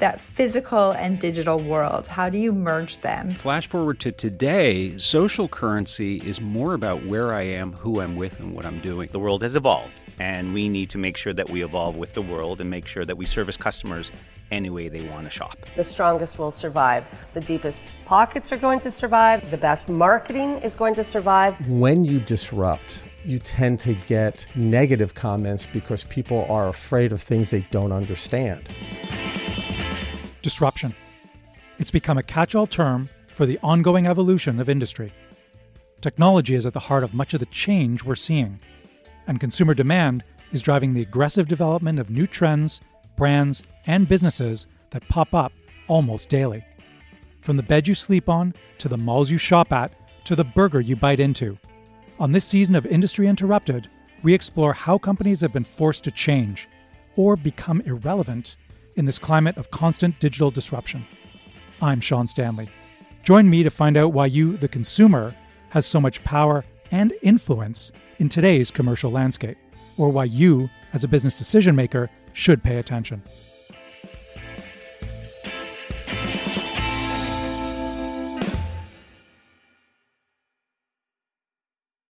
that physical and digital world? How do you merge them? Flash forward to today, social currency is more about where I am, who I'm with, and what I'm doing. The world has evolved, and we need to make sure that we evolve with the world and make sure that we service customers any way they want to shop. The strongest will survive. The deepest pockets are going to survive. The best marketing is going to survive. When you disrupt, you tend to get negative comments because people are afraid of things they don't understand. Disruption. It's become a catch all term for the ongoing evolution of industry. Technology is at the heart of much of the change we're seeing, and consumer demand is driving the aggressive development of new trends, brands, and businesses that pop up almost daily. From the bed you sleep on, to the malls you shop at, to the burger you bite into. On this season of Industry Interrupted, we explore how companies have been forced to change or become irrelevant in this climate of constant digital disruption. I'm Sean Stanley. Join me to find out why you, the consumer, has so much power and influence in today's commercial landscape, or why you, as a business decision maker, should pay attention.